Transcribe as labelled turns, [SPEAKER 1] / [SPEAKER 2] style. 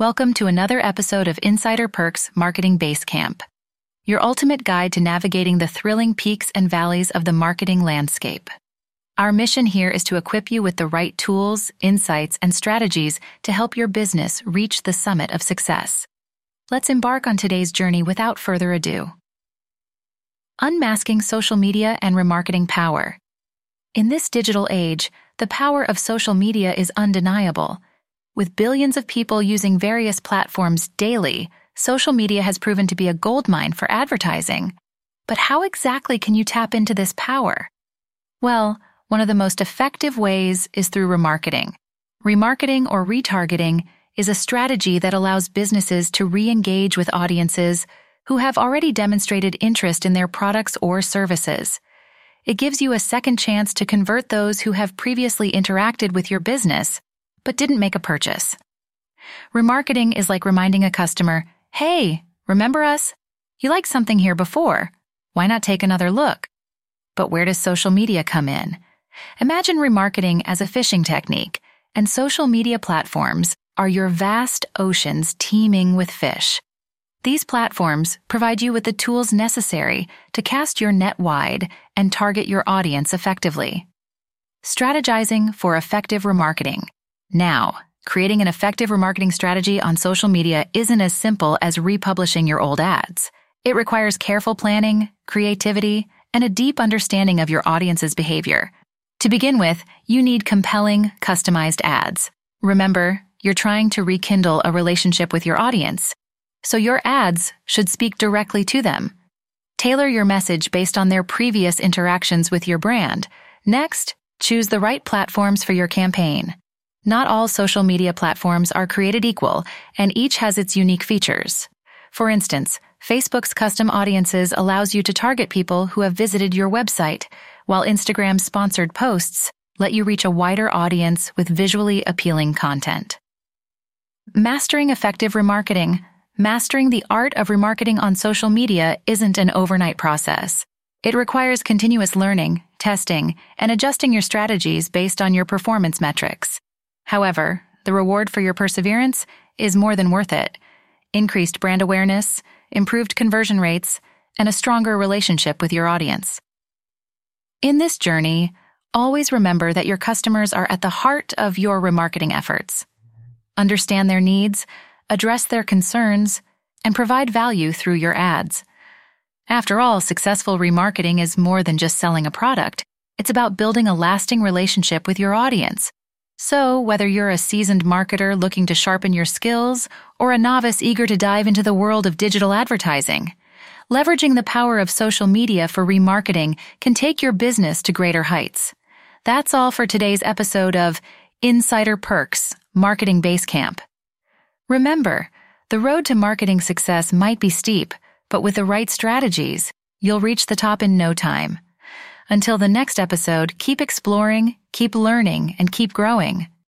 [SPEAKER 1] Welcome to another episode of Insider Perks Marketing Basecamp, your ultimate guide to navigating the thrilling peaks and valleys of the marketing landscape. Our mission here is to equip you with the right tools, insights, and strategies to help your business reach the summit of success. Let's embark on today's journey without further ado. Unmasking social media and remarketing power. In this digital age, the power of social media is undeniable with billions of people using various platforms daily, social media has proven to be a goldmine for advertising. But how exactly can you tap into this power? Well, one of the most effective ways is through remarketing. Remarketing or retargeting is a strategy that allows businesses to re engage with audiences who have already demonstrated interest in their products or services. It gives you a second chance to convert those who have previously interacted with your business but didn't make a purchase. Remarketing is like reminding a customer, hey, remember us? You liked something here before. Why not take another look? But where does social media come in? Imagine remarketing as a fishing technique, and social media platforms are your vast oceans teeming with fish. These platforms provide you with the tools necessary to cast your net wide and target your audience effectively. Strategizing for effective remarketing. Now, creating an effective remarketing strategy on social media isn't as simple as republishing your old ads. It requires careful planning, creativity, and a deep understanding of your audience's behavior. To begin with, you need compelling, customized ads. Remember, you're trying to rekindle a relationship with your audience, so your ads should speak directly to them. Tailor your message based on their previous interactions with your brand. Next, choose the right platforms for your campaign. Not all social media platforms are created equal, and each has its unique features. For instance, Facebook's custom audiences allows you to target people who have visited your website, while Instagram's sponsored posts let you reach a wider audience with visually appealing content. Mastering effective remarketing. Mastering the art of remarketing on social media isn't an overnight process. It requires continuous learning, testing, and adjusting your strategies based on your performance metrics. However, the reward for your perseverance is more than worth it. Increased brand awareness, improved conversion rates, and a stronger relationship with your audience. In this journey, always remember that your customers are at the heart of your remarketing efforts. Understand their needs, address their concerns, and provide value through your ads. After all, successful remarketing is more than just selling a product. It's about building a lasting relationship with your audience so, whether you're a seasoned marketer looking to sharpen your skills or a novice eager to dive into the world of digital advertising, leveraging the power of social media for remarketing can take your business to greater heights. That's all for today's episode of Insider Perks Marketing Basecamp. Remember, the road to marketing success might be steep, but with the right strategies, you'll reach the top in no time. Until the next episode, keep exploring, keep learning, and keep growing.